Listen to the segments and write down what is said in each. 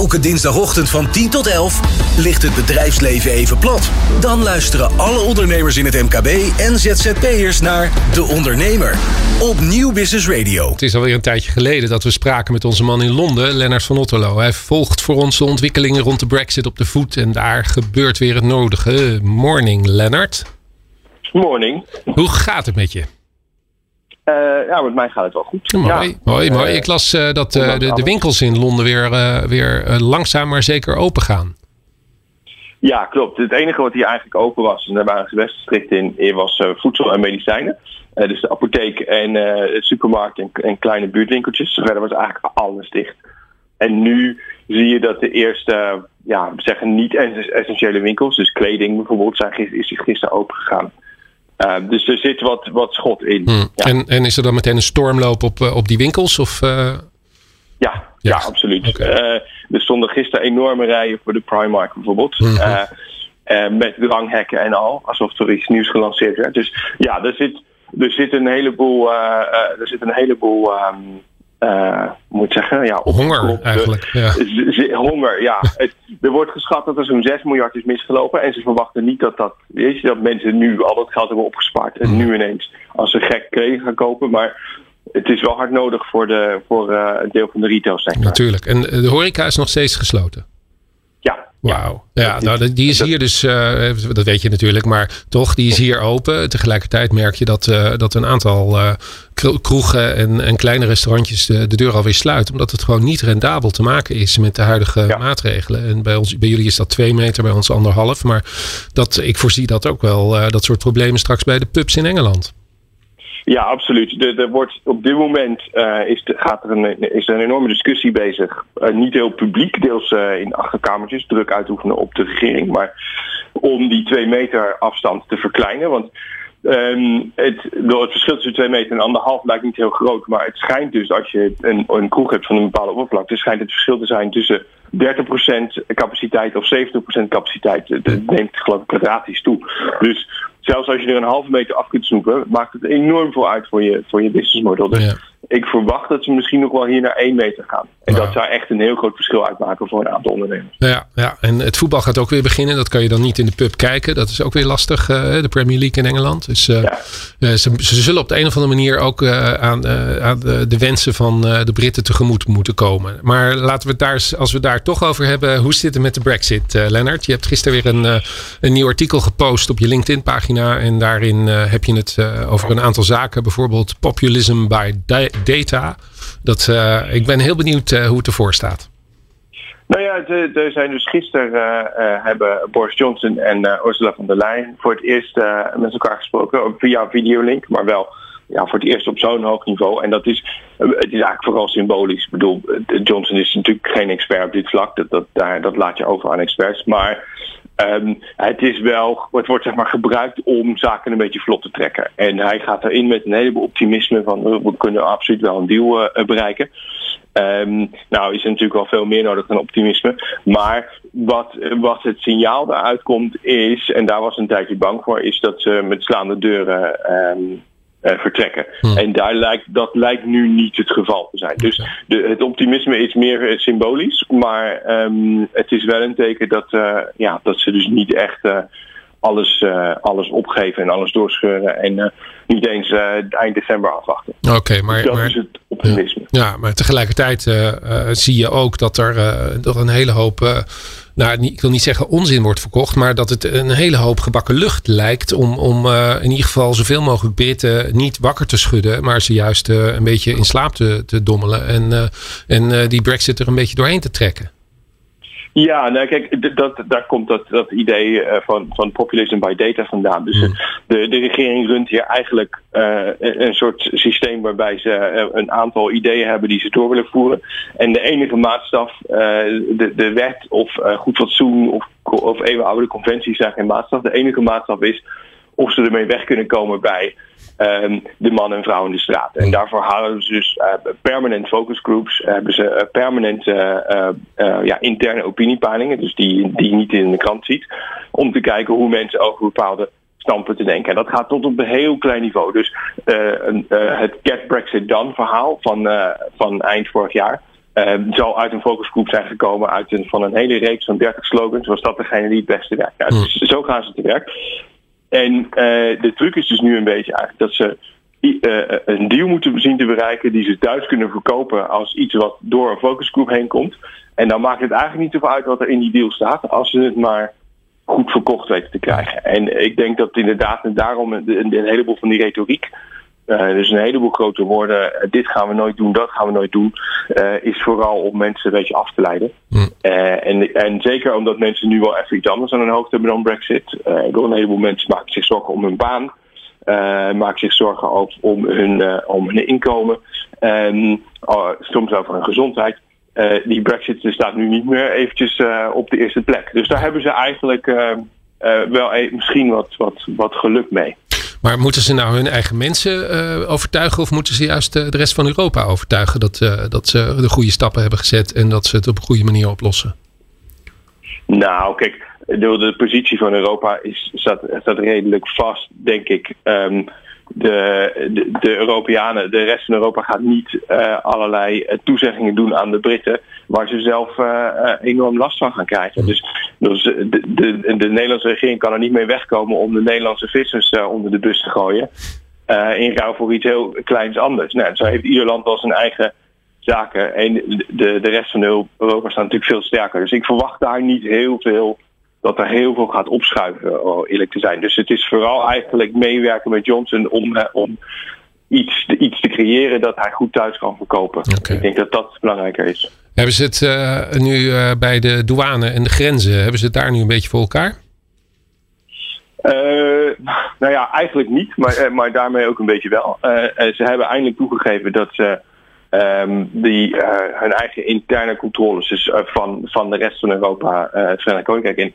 Elke dinsdagochtend van 10 tot 11 ligt het bedrijfsleven even plat. Dan luisteren alle ondernemers in het MKB en ZZP'ers naar De Ondernemer op Nieuw Business Radio. Het is alweer een tijdje geleden dat we spraken met onze man in Londen, Lennart van Otterlo. Hij volgt voor ons de ontwikkelingen rond de Brexit op de voet en daar gebeurt weer het nodige. Morning, Lennart. Morning. Hoe gaat het met je? Uh, ja, met mij gaat het wel goed. Mooi, ja. mooi, mooi. Ik las uh, dat uh, de, de, winkels in Londen weer, weer langzaam maar zeker open gaan. Ja, klopt. Het enige wat hier eigenlijk open was, en daar waren ze best strikt in, was voedsel en medicijnen. dus de apotheek en supermarkt en, en, kleine buurtwinkeltjes. Verder was eigenlijk alles dicht. En nu zie je dat de eerste, ja, zeggen niet essentiële winkels, dus kleding bijvoorbeeld, zijn, is gisteren open gegaan. Uh, dus er zit wat, wat schot in. Hmm. Ja. En, en is er dan meteen een stormloop op, op die winkels? Of, uh... ja, ja, ja, absoluut. Okay. Uh, er stonden gisteren enorme rijen voor de Primark bijvoorbeeld. Mm -hmm. met dranghekken en al. Alsof er iets nieuws gelanceerd werd. Dus ja, er zit, er zit een heleboel... er zit een heleboel um, uh, moet zeggen, ja, honger eigenlijk. Ja. Honger, ja. het, er wordt geschat dat er zo'n 6 miljard is misgelopen. En ze verwachten niet dat, dat, weet je, dat mensen nu al dat geld hebben opgespaard. En nu ineens als ze gek kleding gaan kopen. Maar het is wel hard nodig voor, de, voor uh, een deel van de retailsector. Natuurlijk. En de horeca is nog steeds gesloten? Wauw. Ja, nou, die is hier dus, uh, dat weet je natuurlijk, maar toch, die is hier open. Tegelijkertijd merk je dat, uh, dat een aantal uh, kroegen en, en kleine restaurantjes de, de, deur alweer sluiten. Omdat het gewoon niet rendabel te maken is met de huidige ja. maatregelen. En bij, ons, bij jullie is dat twee meter, bij ons anderhalf. Maar dat, ik voorzie dat ook wel, dat soort problemen straks bij de pubs in Engeland. Ja, absoluut. Er, wordt op dit moment uh, is, de, gaat er een, is er een enorme discussie bezig. Uh, niet heel publiek, deels uh, in achterkamertjes, druk uitoefenen op de regering. Maar om die twee meter afstand te verkleinen. Want um, het, het verschil tussen twee meter en anderhalf lijkt niet heel groot. Maar het schijnt dus, als je een, een kroeg hebt van een bepaalde oppervlakte, schijnt het verschil te zijn tussen 30% capaciteit of 70% capaciteit. Het neemt geloof ik kwadratisch toe. Dus zelfs als je er een halve meter af kunt snoepen, maakt het enorm veel uit voor je, voor je businessmodel. Dus ja. Ik verwacht dat ze misschien nog wel hier naar één meter gaan. En dat zou echt een heel groot verschil uitmaken voor een aantal ondernemers. Ja, ja, en het voetbal gaat ook weer beginnen. Dat kan je dan niet in de pub kijken. Dat is ook weer lastig, uh, de Premier League in Engeland. Dus uh, ja. uh, ze, ze, zullen op de een of andere manier ook aan, aan de, de, wensen van de Britten tegemoet moeten komen. Maar laten we het daar, als we het daar toch over hebben, hoe zit het met de Brexit, Lennart? Je hebt gisteren weer een, een nieuw artikel gepost op je LinkedIn-pagina. En daarin heb je het over een aantal zaken. Bijvoorbeeld populism by data. Dat, ik ben heel benieuwd hoe het ervoor staat. Nou ja, er zijn dus gisteren uh, hebben Boris Johnson en Ursula von der Leyen voor het eerst met elkaar gesproken via videolink, maar wel ja, voor het eerst op zo'n hoog niveau. En dat is, het is eigenlijk vooral symbolisch. Ik bedoel, Johnson is natuurlijk geen expert op dit vlak. Dat, dat, dat laat je over aan experts. Maar um, het is wel, het wordt zeg maar gebruikt om zaken een beetje vlot te trekken. En hij gaat erin met een heleboel optimisme van we kunnen absoluut wel een deal uh, bereiken. Um, nou is er natuurlijk wel veel meer nodig dan optimisme. Maar wat, wat het signaal daaruit komt is, en daar was een tijdje bang voor, is dat ze met slaande deuren uh, vertrekken. Hmm. En daar lijkt, dat lijkt nu niet het geval te zijn. Dus de, het optimisme is meer uh, symbolisch, maar um, het is wel een teken dat, uh, ja, dat ze dus niet echt alles, alles opgeven en alles doorscheuren en niet eens eind december afwachten. Oké, okay, maar, dat maar, is het optimisme. Ja, maar tegelijkertijd zie je ook dat er, dat een hele hoop nou, ik wil niet zeggen onzin wordt verkocht, maar dat het een hele hoop gebakken lucht lijkt om, om uh, in ieder geval zoveel mogelijk Britten niet wakker te schudden, maar ze juist uh, een beetje in slaap te, te dommelen en, uh, en die Brexit er een beetje doorheen te trekken. Ja, nou kijk, dat, daar komt dat, dat idee van, van populism by data vandaan. Dus mm. de, de regering runt hier eigenlijk uh, een soort systeem waarbij ze een aantal ideeën hebben die ze door willen voeren. En de enige maatstaf, uh, de, de wet of uh, goed fatsoen of, of eeuwenoude conventies zijn geen maatstaf. De enige maatstaf is of ze ermee weg kunnen komen bij um, de man en vrouw in de straat. En daarvoor houden ze dus uh, permanent focusgroups, hebben ze uh, permanent uh, ja, interne opiniepeilingen, dus die, die je niet in de krant ziet, om te kijken hoe mensen over bepaalde standpunten denken. En dat gaat tot op een heel klein niveau. Dus het Get Brexit Done verhaal van, van eind vorig jaar Ehm, zal uit een focusgroep zijn gekomen uit een, van een hele reeks van 30 slogans. Was dat degene die het beste werkt? Ja, dus zo gaan ze te werk. En de truc is dus nu een beetje eigenlijk dat ze een deal moeten zien te bereiken die ze thuis kunnen verkopen als iets wat door een focusgroep heen komt. En dan maakt het eigenlijk niet zoveel uit wat er in die deal staat, als ze het maar goed verkocht weten te krijgen. En ik denk dat inderdaad en daarom een, heleboel van die retoriek, dus een heleboel grote woorden, uh, dit gaan we nooit doen, dat gaan we nooit doen, uh, is vooral om mensen een beetje af te leiden. Mm. en, en zeker omdat mensen nu wel even iets anders aan hun hoofd hebben dan Brexit. ik wil een heleboel mensen maken zich zorgen om hun baan. maken zich zorgen over, om, hun, om hun inkomen. En soms over hun gezondheid. Uh, die Brexit staat nu niet meer eventjes uh, op de eerste plek. Dus daar hebben ze eigenlijk uh, wel e misschien wat, wat, wat geluk mee. Maar moeten ze nou hun eigen mensen overtuigen of moeten ze juist de rest van Europa overtuigen dat, dat ze de goede stappen hebben gezet en dat ze het op een goede manier oplossen? Nou, kijk, de, de positie van Europa is, staat, staat redelijk vast, denk ik. Um, de, de, de, Europeanen, de rest van Europa gaat niet uh, allerlei uh, toezeggingen doen aan de Britten, waar ze zelf uh, enorm last van gaan krijgen. Dus, dus de, de, de, Nederlandse regering kan er niet mee wegkomen om de Nederlandse vissers onder de bus te gooien. in ruil voor iets heel kleins anders. Nou, zo heeft ieder land wel zijn eigen zaken. En de, de rest van Europa staat natuurlijk veel sterker. Dus ik verwacht daar niet heel veel dat er heel veel gaat opschuiven, om eerlijk te zijn. Dus het is vooral eigenlijk meewerken met Johnson om, eh, om iets, iets te creëren dat hij goed thuis kan verkopen. Ik denk dat dat belangrijker is. Hebben ze het uh, nu uh, bij de douane en de grenzen, hebben ze het daar nu een beetje voor elkaar? Uh, nou ja, eigenlijk niet, maar, maar daarmee ook een beetje wel. ze hebben eindelijk toegegeven dat ze um, die uh, hun eigen interne controles dus, uh, van, van de rest van Europa, uh, het Verenigd Koninkrijk in,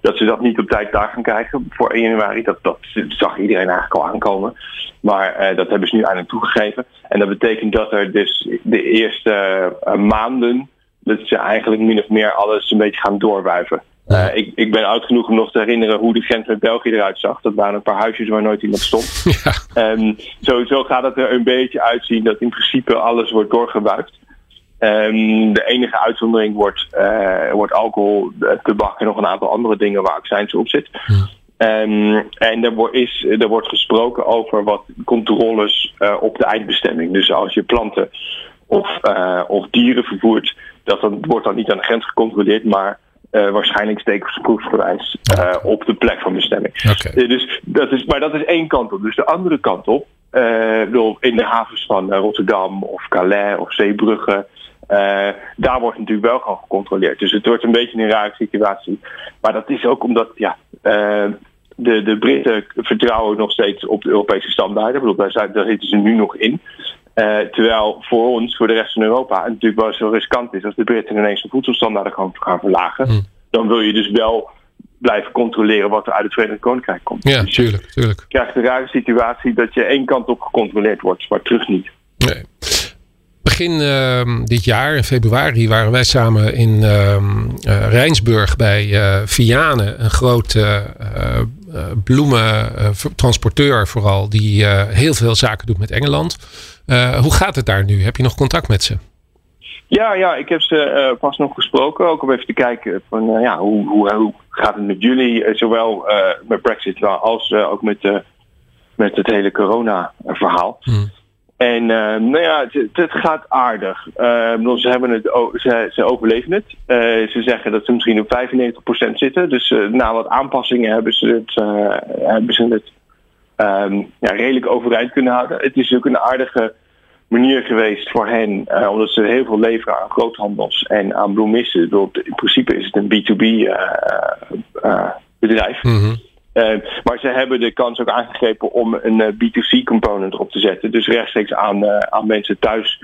dat ze dat niet op tijd daar gaan krijgen voor 1 januari. Dat, dat zag iedereen eigenlijk al aankomen. Maar dat hebben ze nu eindelijk toegegeven. En dat betekent dat er dus de eerste maanden, dat ze eigenlijk min of meer alles een beetje gaan doorwuiven. Uh, ik, ik, ben oud genoeg om nog te herinneren hoe de grens met België eruit zag. Dat waren een paar huisjes waar nooit iemand stond. Ja. Um, zo, gaat het er een beetje uitzien dat in principe alles wordt doorgewuifd. Um, de enige uitzondering wordt, uh, wordt alcohol, tabak en nog een aantal andere dingen waar accijns op zit. Um, en er, wordt, is, er wordt gesproken over wat controles uh, op de eindbestemming. Dus als je planten of, of dieren vervoert, dat dan, wordt dan niet aan de grens gecontroleerd, maar uh, waarschijnlijk steekproefsgewijs uh, op de plek van bestemming. Okay. Uh, dus dat is, maar dat is één kant op. Dus de andere kant op, bedoel, in de havens van Rotterdam of Calais of Zeebrugge, daar wordt natuurlijk wel gewoon gecontroleerd. Dus het wordt een beetje een rare situatie. Maar dat is ook omdat ja, de, de Britten vertrouwen nog steeds op de Europese standaarden. Ik bedoel, daar, daar zitten ze nu nog in. Uh, terwijl voor ons, voor de rest van Europa, het natuurlijk wel zo riskant is als de Britten ineens de voedselstandaarden gaan, gaan verlagen. Hmm. Dan wil je dus wel blijven controleren wat er uit het Verenigd Koninkrijk komt. Ja, dus tuurlijk, tuurlijk. Je krijgt een rare situatie dat je één kant op gecontroleerd wordt, maar terug niet. Nee. Begin uh, dit jaar, in februari, waren wij samen in uh, uh, Rijnsburg bij uh, Vianen, een grote bloementransporteur vooral, die heel veel zaken doet met Engeland. Hoe gaat het daar nu? Heb je nog contact met ze? Ja, ja ik heb ze uh, pas nog gesproken. Ook om even te kijken van uh, ja, hoe, hoe, hoe gaat het met jullie? zowel met Brexit als ook met, met het hele corona-verhaal. Hmm. En nou ja, het, gaat aardig. ze, hebben het, ze, ze overleven het. ze zeggen dat ze misschien op 95% zitten. Dus na wat aanpassingen hebben ze het, hebben ze het um, ja, redelijk overeind kunnen houden. Het is ook een aardige manier geweest voor hen, uh, omdat ze heel veel leveren aan groothandels en aan bloemissen. In principe is het een B2B uh, uh, bedrijf. Mm maar ze hebben de kans ook aangegrepen om een B2C component erop te zetten. Dus rechtstreeks aan, aan mensen thuis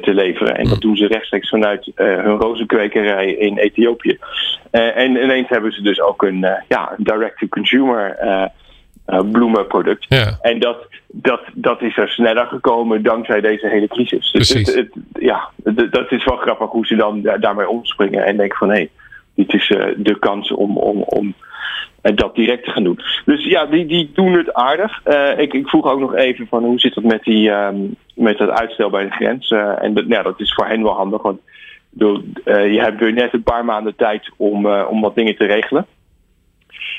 te leveren. En dat doen ze rechtstreeks vanuit hun rozenkwekerij in Ethiopië. en ineens hebben ze dus ook een, ja, direct-to-consumer uh, bloemenproduct. Ja. En dat, dat, dat is er sneller gekomen dankzij deze hele crisis. Dus het, het, ja, dat is wel grappig hoe ze dan daarmee omspringen en denken van hé, hey, dit is uh, de kans om, om, om uh, dat direct te gaan doen. Dus ja, die, die doen het aardig. ik, ik vroeg ook nog even van hoe zit het met, die, um, met dat uitstel bij de grens. en dat, nou, dat is voor hen wel handig, want je hebt weer net een paar maanden tijd om, om wat dingen te regelen.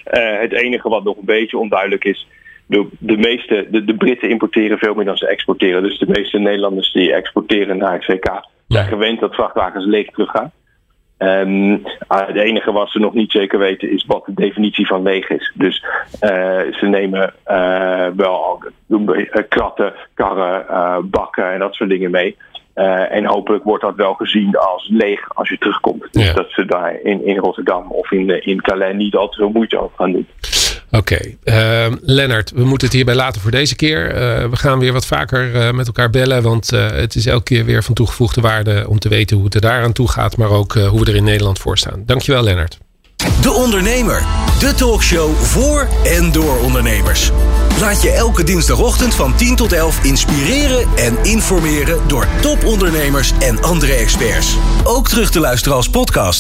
het enige wat nog een beetje onduidelijk is, de, de meeste, de, de Britten importeren veel meer dan ze exporteren. Dus de meeste Nederlanders die exporteren naar het VK zijn gewend dat vrachtwagens leeg teruggaan. Um, het enige wat ze nog niet zeker weten is wat de definitie van leeg is. Dus uh, ze nemen uh, wel kratten, karren, uh, bakken en dat soort dingen mee. en hopelijk wordt dat wel gezien als leeg als je terugkomt. Dus dat ze daar in, in Rotterdam of in, in Calais niet al te veel moeite over gaan doen. Oké, uh, Lennart, we moeten het hierbij laten voor deze keer. Uh, we gaan weer wat vaker uh, met elkaar bellen, want het is elke keer weer van toegevoegde waarde om te weten hoe het er daaraan toe gaat, maar ook hoe we er in Nederland voor staan. Dankjewel, Lennart. De Ondernemer, de talkshow voor en door ondernemers. Laat je elke dinsdagochtend van 10 tot 11 inspireren en informeren door topondernemers en andere experts. Ook terug te luisteren als podcast.